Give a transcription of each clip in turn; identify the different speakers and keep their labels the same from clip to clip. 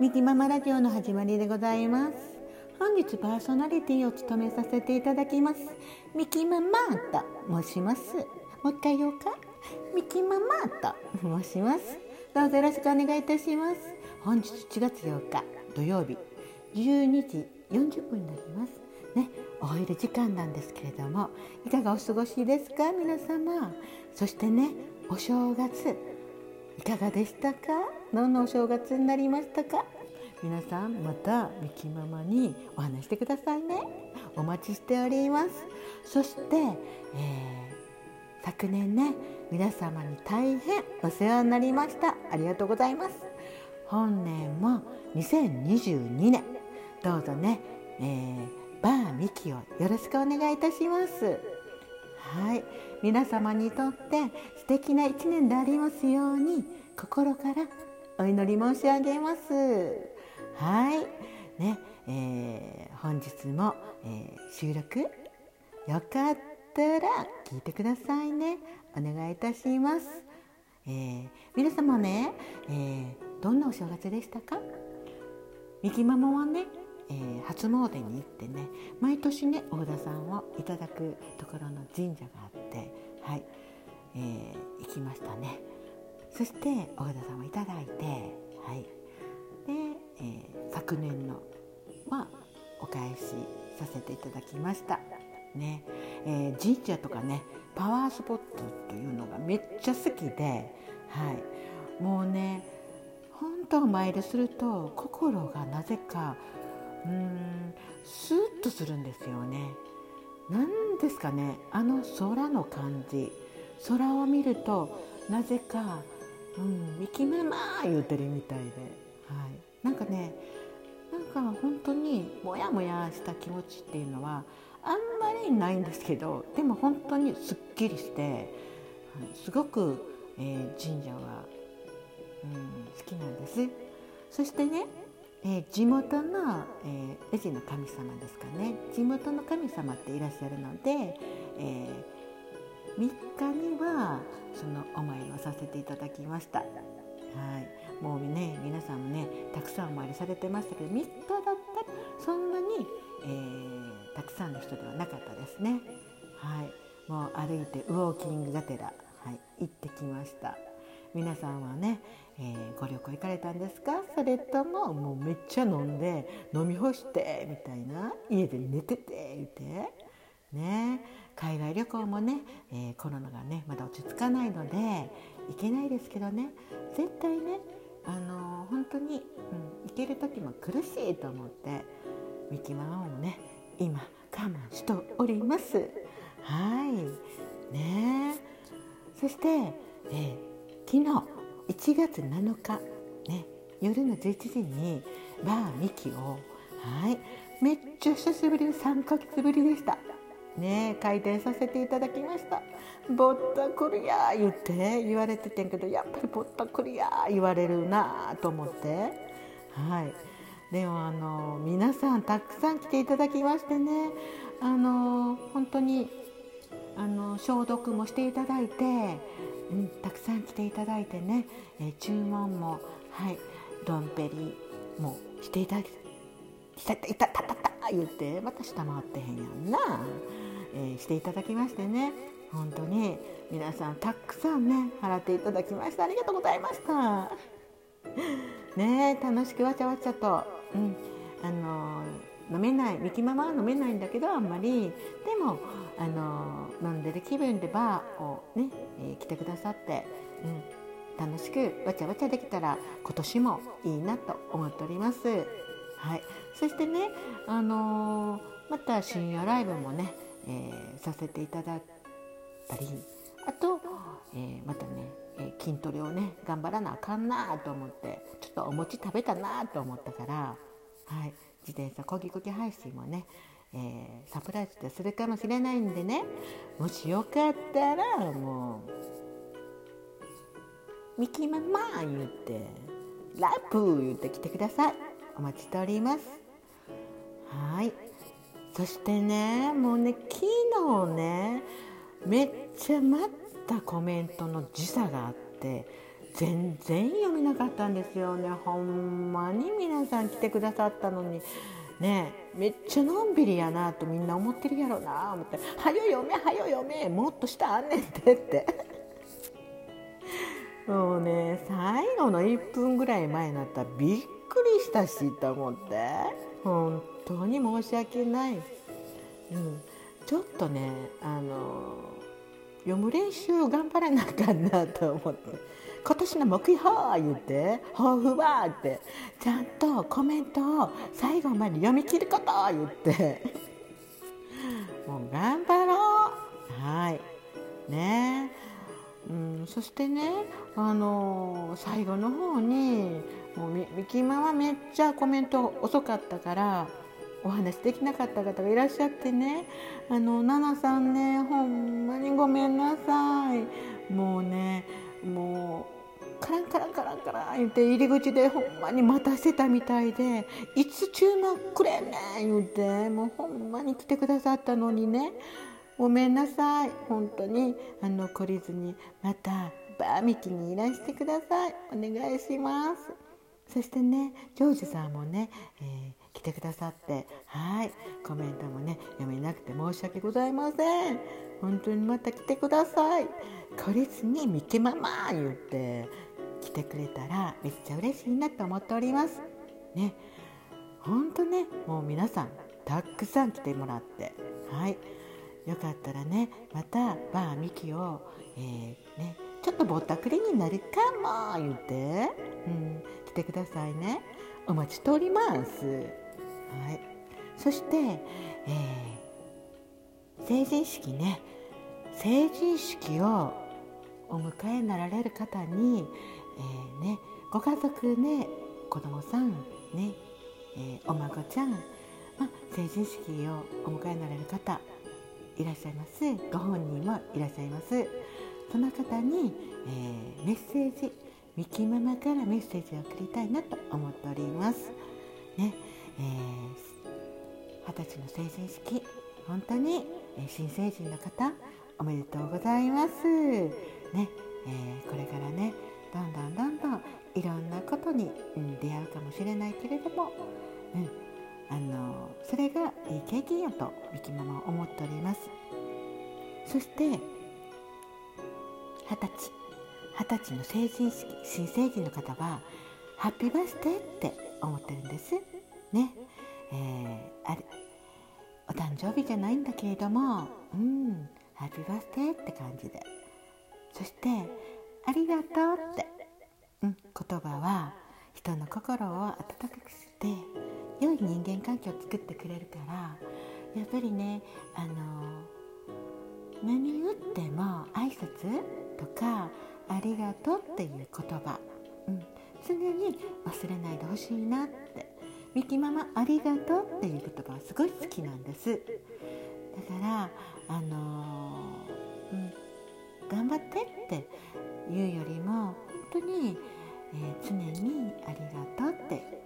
Speaker 1: ミキママラジオの始まりでございます。本日パーソナリティを務めさせていただきます。ミキママと申します。もう一回言おうか。ミキママと申します。どうぞよろしくお願いいたします。本日7月8日土曜日12時40分になります。ね、お昼時間なんですけれどもいかがお過ごしですか？皆様。そしてねお正月いかがでしたか？どんなお正月になりましたか？皆さんまたミキママにお話してくださいね。お待ちしております。そして、えー、昨年ね皆様に大変お世話になりました。ありがとうございます。本年も2022年。どうぞね、えー、バーミキをよろしくお願いいたします。はい。皆様にとって素敵な一年でありますように心からお祈り申し上げます。はい。ね、えー、本日も、えー、収録よかったら聞いてくださいね。お願いいたします、えー、皆様ね、えどんなお正月でしたか？みきママはねえー、初詣に行ってね毎年ね大田さんをいただくところの神社があってはい、えー、行きましたね。そして大田さんをいただいてはい。で、えー、昨年のはお返しさせていただきました。ね、えー、神社とかねパワースポットというのがめっちゃ好きではい。もうね本当お参りすると心がなぜかうんスーッとするんですよね。何ですかね。あの空の感じ。空を見るとなぜか「うんミキママ」言うてるみたいで、はい、なんかねなんか本当にモヤモヤした気持ちっていうのはあんまりないんですけどでも本当にすっきりして、はい、すごく、えー、神社は、うん、好きなんです。そしてねえー、地元の、えー、宇治の神様ですかね。地元の神様っていらっしゃるので、えー、3日にはそのお参りをさせていただきました。はい、もうね皆さんもねたくさんお参りされてましたけど3日だったらそんなに、えー、たくさんの人ではなかったですね。はい、もう歩いてウォーキングがてら、はい、行ってきました。皆さんはね、えー、ご旅行行かれたんですか？それとももうめっちゃ飲んで飲み干してみたいな？家で寝てて言ってね海外旅行もね、えー、コロナがねまだ落ち着かないので行けないですけどね絶対ねあのー、本当に、うん、行ける時も苦しいと思ってミキママもね今我慢しております。はい。ね。そして、えー昨日1月7日、ね、夜の11時にバーミキをはい。めっちゃ久しぶりで3ヶ月ぶりでした。ね開店させていただきました。ぼったくりや言って言われててんけどやっぱりぼったくりや言われるなと思って。はい。でもあの皆さんたくさん来ていただきましてねあの本当にあの消毒もしていただいてうん、たくさん来ていただいてね、え、注文もはいドンペリもしていただいて「いたいたたたた」言ってまた下回ってへんやんな、えー、していただきましてね。本当に皆さんたくさんね払っていただきました。ありがとうございました。ね楽しくわちゃわちゃと、うん、あの飲めないミキママは飲めないんだけどあんまり。でもあの飲んでる気分でバーをね、えー、来てくださって、うん、楽しくわちゃわちゃできたら今年もいいなと思っております。はい、そしてね、あのー、また深夜ライブもね、えー、させていただいたりあと、えまたね、え筋トレをね頑張らなあかんなと思ってちょっとお餅食べたなと思ったから、はい、自転車こぎこぎ配信もねえー、サプライズでするかもしれないんでねもしよかったらもうミキママ言ってラップ言って来てください。お待ちしております。はい。そしてねもうね昨日ねめっちゃ待ったコメントの時差があって全然読めなかったんですよね。ほんまに皆さん来てくださったのに。ねめっちゃのんびりやなとみんな思ってるやろな思って「はよ読めはよ読めもっと下あんねんて」って。もうね最後の1分ぐらい前になったらびっくりしたしと思って。本当に申し訳ない、うん、ちょっとねあの読む練習頑張らなあかんなと思って。今年の目標言って抱負はってちゃんとコメントを最後まで読み切ること言って。もう頑張ろう。はい。ね。うん、そしてね、あのー、最後の方にもうみみきまはめっちゃコメント遅かったからお話できなかった方がいらっしゃってね「あの奈々さんねほんまにごめんなさい」もうねもうカランカランカランカラン言って入り口でほんまに待たせたみたいでいつ注文くれんねん言うてもうほんまに来てくださったのにね。ごめんなさい。本当にあの懲りずにまたバーミキにいらしてください。お願いします。そしてねジョージさんもね、えー、来てくださってはいコメントもね読めなくて申し訳ございません。本当にまた来てください。懲りずにミキママ言って来てくれたらめっちゃ嬉しいなと思っております。ね。本当ねもう皆さんたくさん来てもらってはい。よかったらねまたバーミキを、えー、ね、ちょっとぼったくりになるかも言うて、うん、来てくださいね。お待ちしております。はい。そして、えー、成人式ね。成人式をお迎えになられる方に、えー、ね、ご家族ね子供さんね、えー、お孫ちゃん、ま成人式をお迎えになられる方いらっしゃいます。ご本人もいらっしゃいます。その方に、えー、メッセージミキママからメッセージを送りたいなと思っております。ねえー、20歳の成人式本当に、え、新成人の方おめでとうございます。ね、えー、これからねどんどんどんどんいろんなことに、うん、出会うかもしれないけれども、うん、あのそれがいい経験やとミキママは思っております。そして二十歳。二十歳の成人式新成人の方はハッピーバースデーって思ってるんです。ね。えー、あれお誕生日じゃないんだけれどもうんハッピーバースデーって感じで。そしてありがとうって、うん、言葉は人の心を温かくして良い人間関係を作ってくれるからやっぱりねあの何言っても挨拶とかありがとうっていう言葉、うん、常に忘れないでほしいなって。ミキママありがとうっていう言葉はすごい好きなんです。だからあのー、うん、頑張ってって言うよりも本当に、えー、常にありがとうって、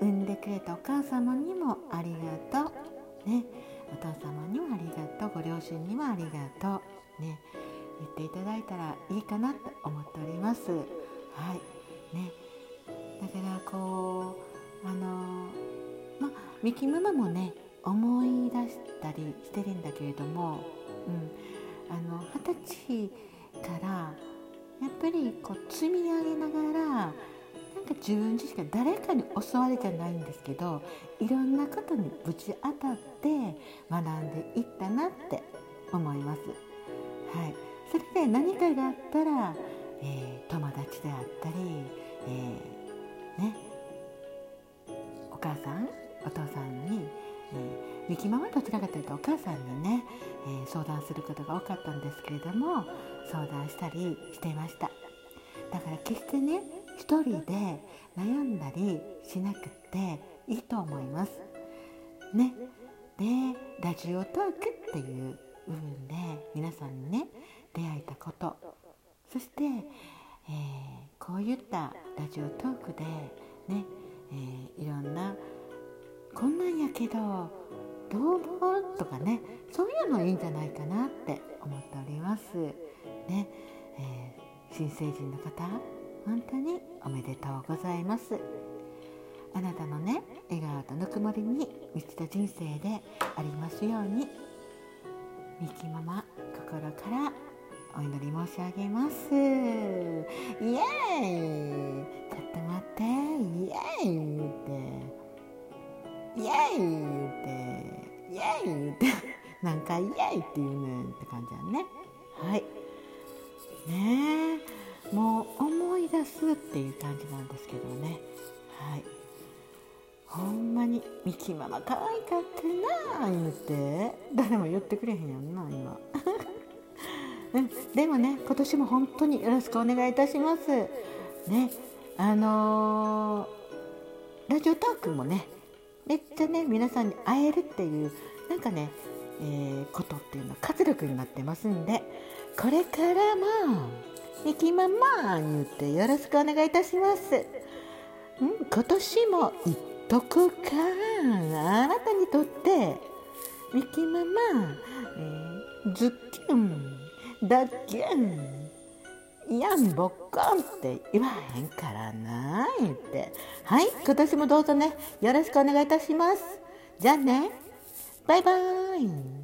Speaker 1: うん、産んでくれたお母様にもありがとう、ね、お父様にもありがとう。ご両親にもありがとう、ね、言っていただいたらいいかなと思っております。はいね、だからこうあの、まミキママもね思い出したりしてるんだけれども、うん、あの二十歳からやっぱりこう積み上げながらなんか自分自身が誰かに教わりじゃないんですけどいろんなことにぶち当たって学んでいったなって思います。はい、それで何かがあったら、えー、友達であったり、えー、ね、お母さんお父さんに、えー、ミキマはどちらかというとお母さんにね、えー、相談することが多かったんですけれども相談したりしていました。だから決してね一人で悩んだりしなくていいと思います。ね。でラジオトークっていう部分で皆さんにね出会えたこと。そして、えー、こういったラジオトークでね、えー、いろんなこんなんやけどどう思う？とかねそういうのいいんじゃないかなって思っております。ねえー、新成人の方本当におめでとうございます。あなたのね笑顔とぬくもりに満ちた人生でありますようにミキママ心からお祈り申し上げます。イエーイ。ちょっと待って。イエーイ言って。イエーイ言って。イエーイ言って。何回イエーイって言うねんって感じやね。はい。ねえ。もう思い出すっていう感じなんですけどね。はい。ほんまにミキママ可愛かったな言うて。誰も言ってくれへんやんな今。うん、でもね今年も本当によろしくお願いいたします。ね。あのー、ラジオトークもねめっちゃね皆さんに会えるっていうなんかね、えー、ことっていうのは活力になってますんでこれからもミキママ言ってよろしくお願いいたします。うん、今年も言っとくかあなたにとってミキママ、えー、ズッキュン。だけんやんぼっこんって言わへんからないって。はい今年もどうぞね。よろしくお願いいたします。じゃあね。バイバーイ。